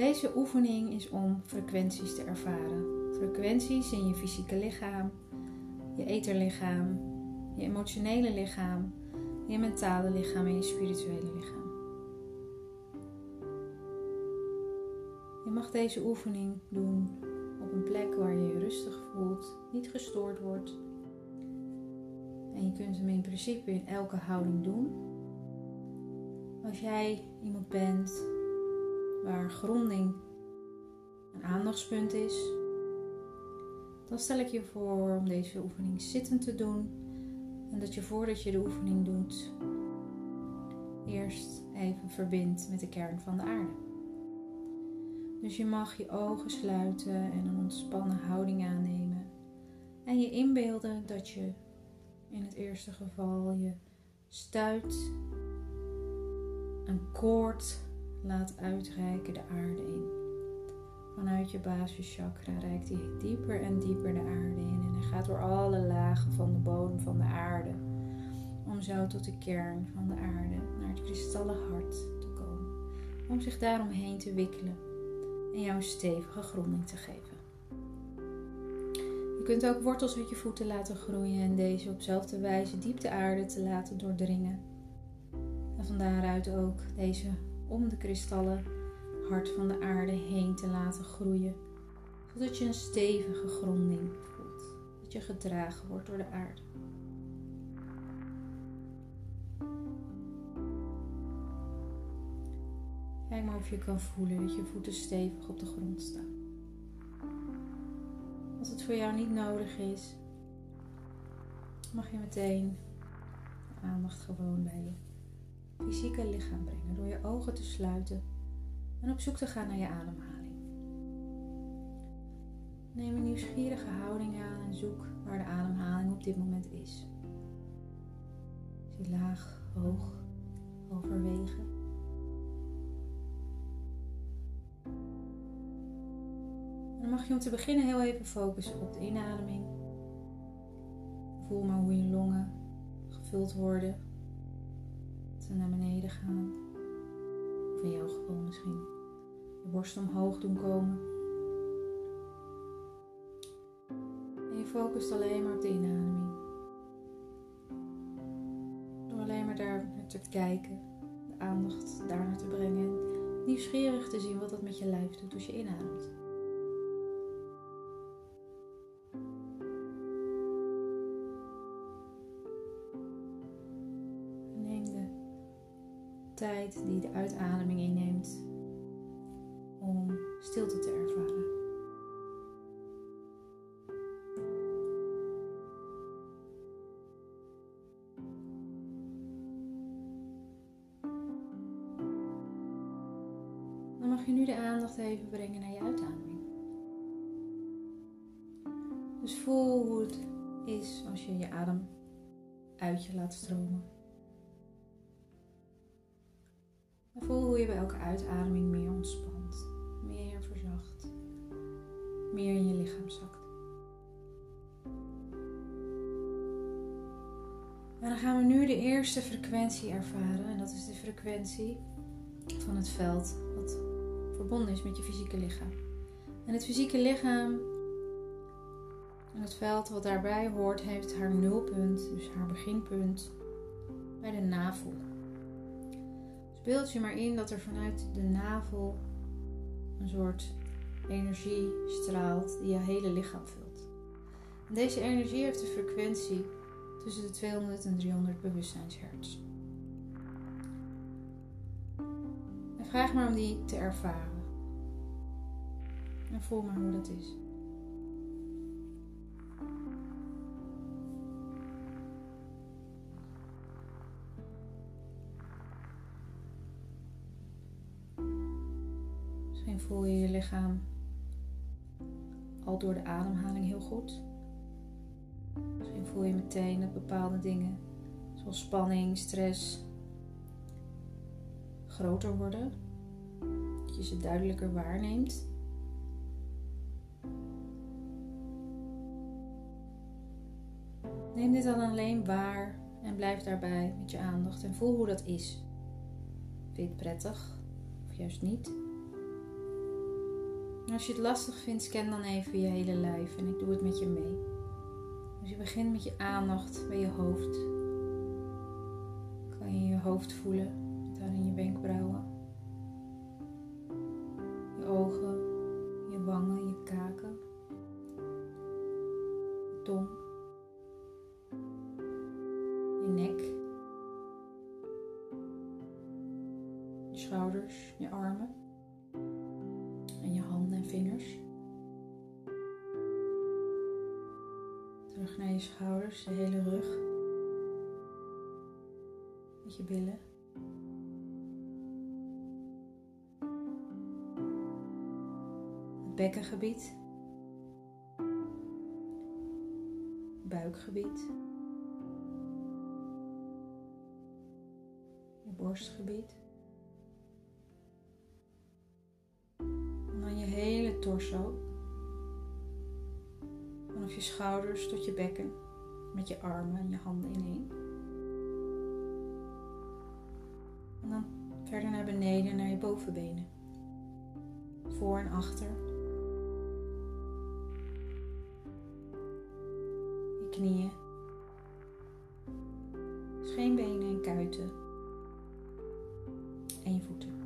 Deze oefening is om frequenties te ervaren. Frequenties in je fysieke lichaam, je etherlichaam, je emotionele lichaam, je mentale lichaam en je spirituele lichaam. Je mag deze oefening doen op een plek waar je je rustig voelt, niet gestoord wordt. En je kunt hem in principe in elke houding doen. Als jij iemand bent waar gronding een aandachtspunt is, dan stel ik je voor om deze oefening zittend te doen. En dat je voordat je de oefening doet, eerst even verbindt met de kern van de aarde. Dus je mag je ogen sluiten en een ontspannen houding aannemen. En je inbeelden dat je in het eerste geval je stuit een koord laat uitreiken de aarde in. Vanuit je basischakra reikt hij dieper en dieper de aarde in en hij gaat door alle lagen van de bodem van de aarde. Om zo tot de kern van de aarde, naar het kristallen hart te komen. Om zich daaromheen te wikkelen en jou een stevige gronding te geven. Je kunt ook wortels uit je voeten laten groeien en deze op dezelfde wijze diep de aarde te laten doordringen. En van daaruit ook deze om de kristallen hart van de aarde heen te laten groeien, zodat je een stevige gronding voelt, dat je gedragen wordt door de aarde. Kijk maar of je kan voelen dat je voeten stevig op de grond staan. Als het voor jou niet nodig is, mag je meteen de aandacht gewoon bij je fysieke lichaam brengen door je ogen te sluiten en op zoek te gaan naar je ademhaling. Neem een nieuwsgierige houding aan en zoek waar de ademhaling op dit moment is. Die laag, hoog, overwegen? En dan mag je om te beginnen heel even focussen op de inademing. Voel maar hoe je longen gevuld worden naar beneden gaan. Of in jouw geval misschien je borst omhoog doen komen. En je focust alleen maar op de inademing. Door alleen maar daar naar te kijken, de aandacht daar naar te brengen. Nieuwsgierig te zien wat dat met je lijf doet als je inademt. Die de uitademing inneemt om stilte te ervaren. Dan mag je nu de aandacht even brengen naar je uitademing. Dus voel hoe het is als je je adem uit je laat stromen. Voel hoe je bij elke uitademing meer ontspant, meer verzacht, meer in je lichaam zakt. En dan gaan we nu de eerste frequentie ervaren. En dat is de frequentie van het veld wat verbonden is met je fysieke lichaam. En het fysieke lichaam en het veld wat daarbij hoort, heeft haar nulpunt, dus haar beginpunt, bij de navel. Beeld je maar in dat er vanuit de navel een soort energie straalt die je hele lichaam vult. Deze energie heeft een frequentie tussen de 200 en 300 bewustzijnshertz. En vraag maar om die te ervaren. En voel maar hoe dat is. Door de ademhaling heel goed. Misschien voel je meteen dat bepaalde dingen, zoals spanning, stress, groter worden. Dat je ze duidelijker waarneemt. Neem dit dan alleen waar en blijf daarbij met je aandacht en voel hoe dat is. Vind je het prettig of juist niet? Als je het lastig vindt, scan dan even je hele lijf en ik doe het met je mee. Dus je begint met je aandacht bij je hoofd. Kan je je hoofd voelen, daar in je wenkbrauwen, je ogen, je wangen, je kaken, je tong, je nek, je schouders, je armen schouders, de hele rug. Je billen. Het bekkengebied. Buikgebied. Je borstgebied. En dan je hele torso je schouders tot je bekken met je armen en je handen ineen. En dan verder naar beneden naar je bovenbenen. Voor en achter. Je knieën. Scheenbenen en kuiten. En je voeten.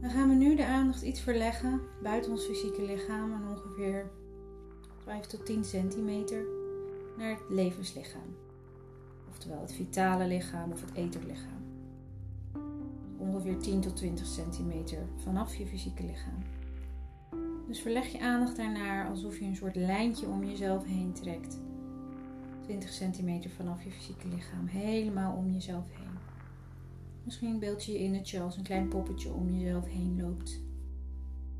Dan gaan we nu de aandacht iets verleggen buiten ons fysieke lichaam en ongeveer 5 tot 10 centimeter naar het levenslichaam. Oftewel het vitale lichaam of het etherlichaam. Ongeveer 10 tot 20 centimeter vanaf je fysieke lichaam. Dus verleg je aandacht daarnaar alsof je een soort lijntje om jezelf heen trekt. 20 centimeter vanaf je fysieke lichaam, helemaal om jezelf heen. Misschien beeld je je in dat je als een klein poppetje om jezelf heen loopt.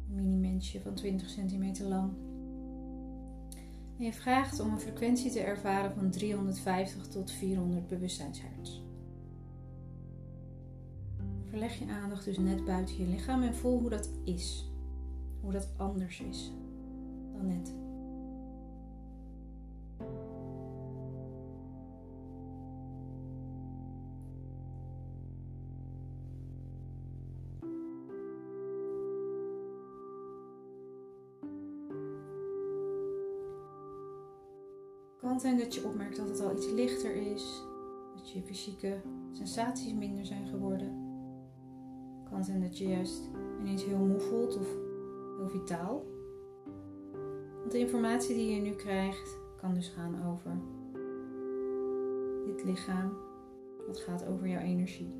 Een mini-mensje van 20 centimeter lang. En je vraagt om een frequentie te ervaren van 350 tot 400 bewustzijnshertz. Verleg je aandacht dus net buiten je lichaam en voel hoe dat is. Hoe dat anders is dan net. Kan zijn dat je opmerkt dat het al iets lichter is, dat je fysieke sensaties minder zijn geworden. Het kan zijn dat je juist ineens heel moe voelt of heel vitaal. Want de informatie die je nu krijgt kan dus gaan over dit lichaam. wat gaat over jouw energie.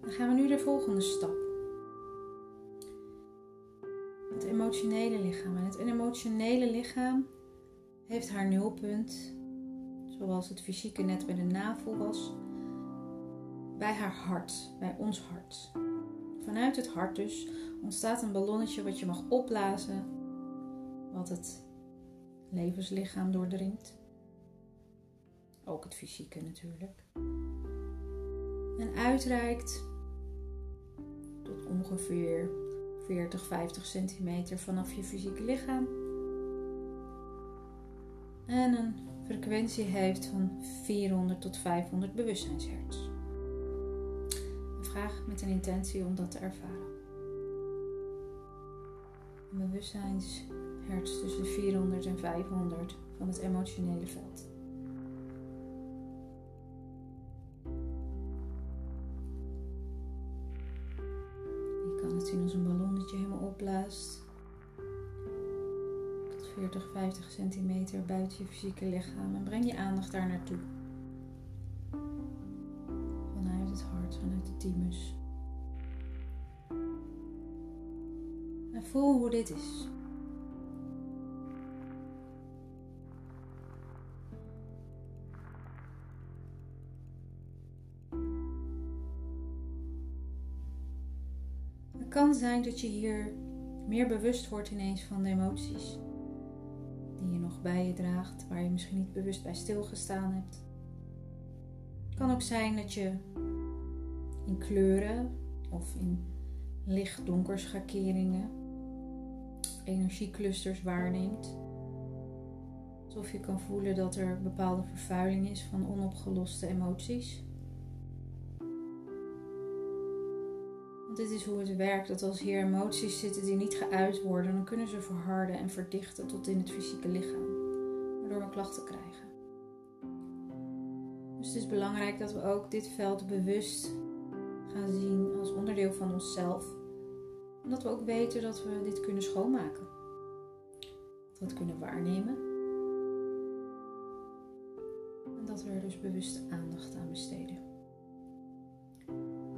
Dan gaan we nu de volgende stap. Emotionele lichaam. En het emotionele lichaam heeft haar nulpunt, zoals het fysieke net bij de navel was, bij haar hart, bij ons hart. Vanuit het hart dus ontstaat een ballonnetje wat je mag opblazen, wat het levenslichaam doordringt. Ook het fysieke natuurlijk. En uitreikt tot ongeveer 40, 50 centimeter vanaf je fysieke lichaam. En een frequentie heeft van 400 tot 500 bewustzijnshertz. Vraag met een intentie om dat te ervaren. Een bewustzijnshertz tussen 400 en 500 van het emotionele veld. 40, 50 centimeter buiten je fysieke lichaam. En breng je aandacht daar naartoe. Vanuit het hart, vanuit de thymus. En voel hoe dit is. Het kan zijn dat je hier meer bewust wordt ineens van de emoties bij je draagt, waar je misschien niet bewust bij stilgestaan hebt. Het kan ook zijn dat je in kleuren of in licht-donker schakeringen energieclusters waarneemt. Alsof je kan voelen dat er bepaalde vervuiling is van onopgeloste emoties. Want dit is hoe het werkt, dat als hier emoties zitten die niet geuit worden, dan kunnen ze verharden en verdichten tot in het fysieke lichaam, we klachten krijgen. Dus het is belangrijk dat we ook dit veld bewust gaan zien als onderdeel van onszelf. En dat we ook weten dat we dit kunnen schoonmaken. Dat we het kunnen waarnemen. En dat we er dus bewust aandacht aan besteden.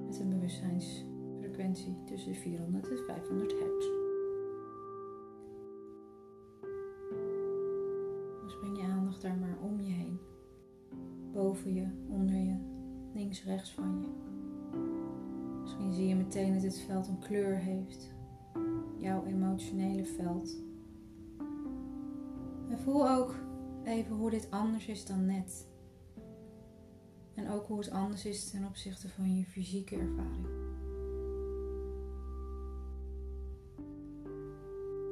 Met een bewustzijnsfrequentie tussen 400 en 500 hertz. Links, rechts van je. Misschien zie je meteen dat dit veld een kleur heeft. Jouw emotionele veld. En voel ook even hoe dit anders is dan net. En ook hoe het anders is ten opzichte van je fysieke ervaring.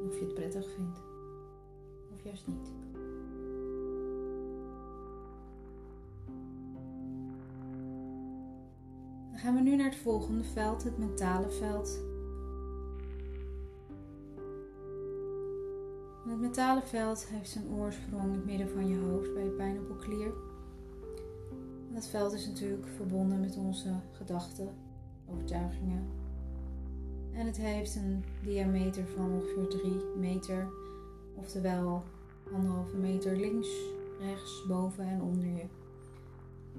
Of je het prettig vindt. Of juist niet. Gaan we nu naar het volgende veld, het mentale veld. het mentale veld heeft zijn oorsprong in het midden van je hoofd bij je pijnappelklier. Dat veld is natuurlijk verbonden met onze gedachten, overtuigingen. En het heeft een diameter van ongeveer 3 meter, oftewel anderhalve meter links, rechts, boven en onder je.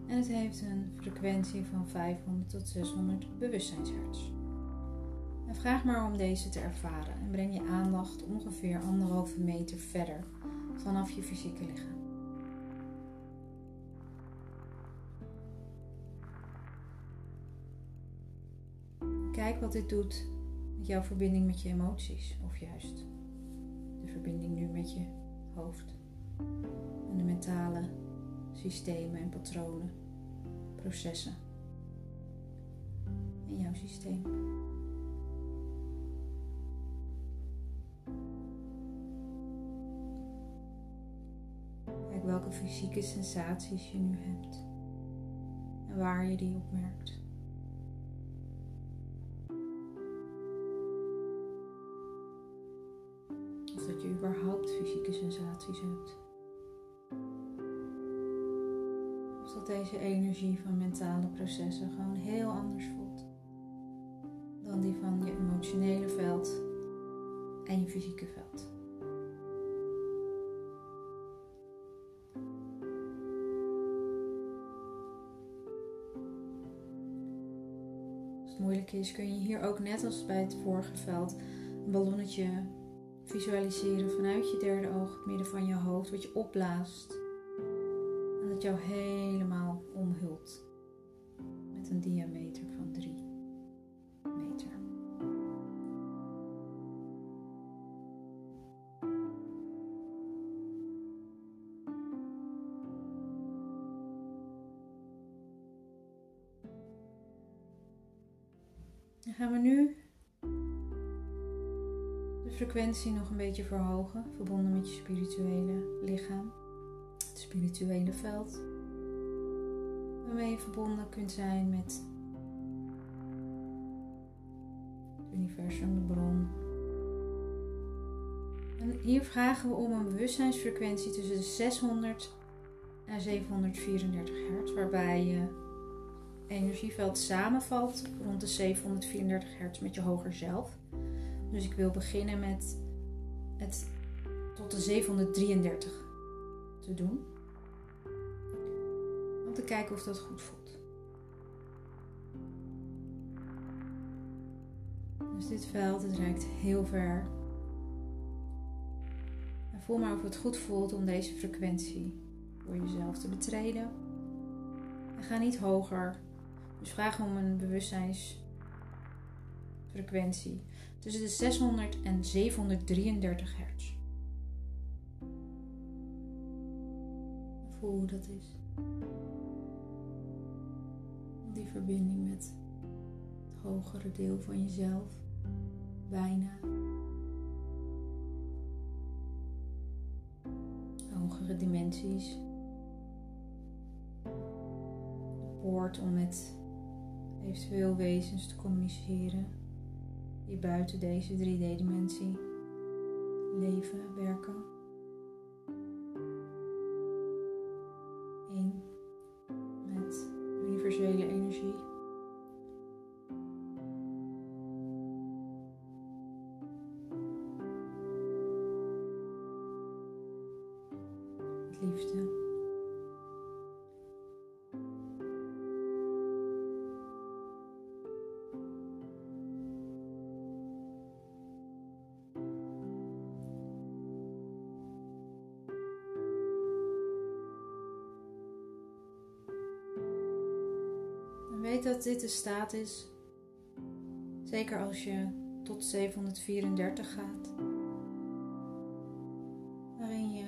En het heeft een frequentie van 500 tot 600 bewustzijnshertz. En vraag maar om deze te ervaren en breng je aandacht ongeveer anderhalve meter verder vanaf je fysieke lichaam. Kijk wat dit doet met jouw verbinding met je emoties, of juist de verbinding nu met je hoofd en de mentale systemen en patronen, processen in jouw systeem. Kijk welke fysieke sensaties je nu hebt en waar je die opmerkt. Of dat je überhaupt fysieke sensaties hebt. Deze energie van mentale processen gewoon heel anders voelt dan die van je emotionele veld en je fysieke veld. Als het moeilijk is, kun je hier ook net als bij het vorige veld een ballonnetje visualiseren vanuit je derde oog, het midden van je hoofd, wat je opblaast jou helemaal omhult met een diameter van 3 meter. Dan gaan we nu de frequentie nog een beetje verhogen, verbonden met je spirituele lichaam spirituele veld. Waarmee je verbonden kunt zijn met het universum, de bron. En hier vragen we om een bewustzijnsfrequentie tussen de 600 en 734 hertz, waarbij je energieveld samenvalt rond de 734 hertz met je hoger zelf. Dus ik wil beginnen met het tot de 733 te doen te kijken of dat goed voelt. Dus dit veld, het reikt heel ver. En voel maar of het goed voelt om deze frequentie voor jezelf te betreden. En ga niet hoger. Dus vraag om een bewustzijnsfrequentie tussen de 600 en 733 hertz. Voel hoe dat is die verbinding met het hogere deel van jezelf. Bijna. Hogere dimensies. De poort om met eventueel wezens te communiceren die buiten deze 3D-dimensie leven, werken. Weet dat dit de staat is, zeker als je tot 734 gaat, waarin je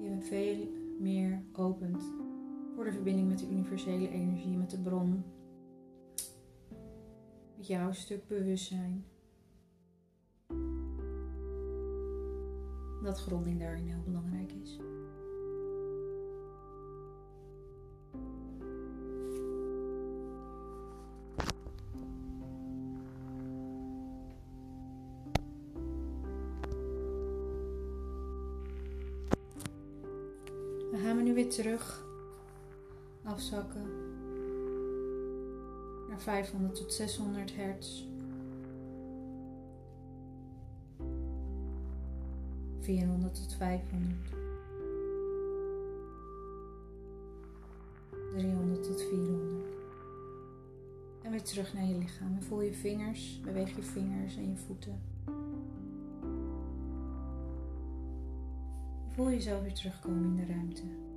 je veel meer opent voor de verbinding met de universele energie, met de bron, met jouw stuk bewustzijn. Dat gronding daarin heel belangrijk is. We nu weer terug afzakken naar 500 tot 600 hertz. 400 tot 500. 300 tot 400. En weer terug naar je lichaam. Voel je vingers, beweeg je vingers en je voeten. Voel jezelf weer terugkomen in de ruimte.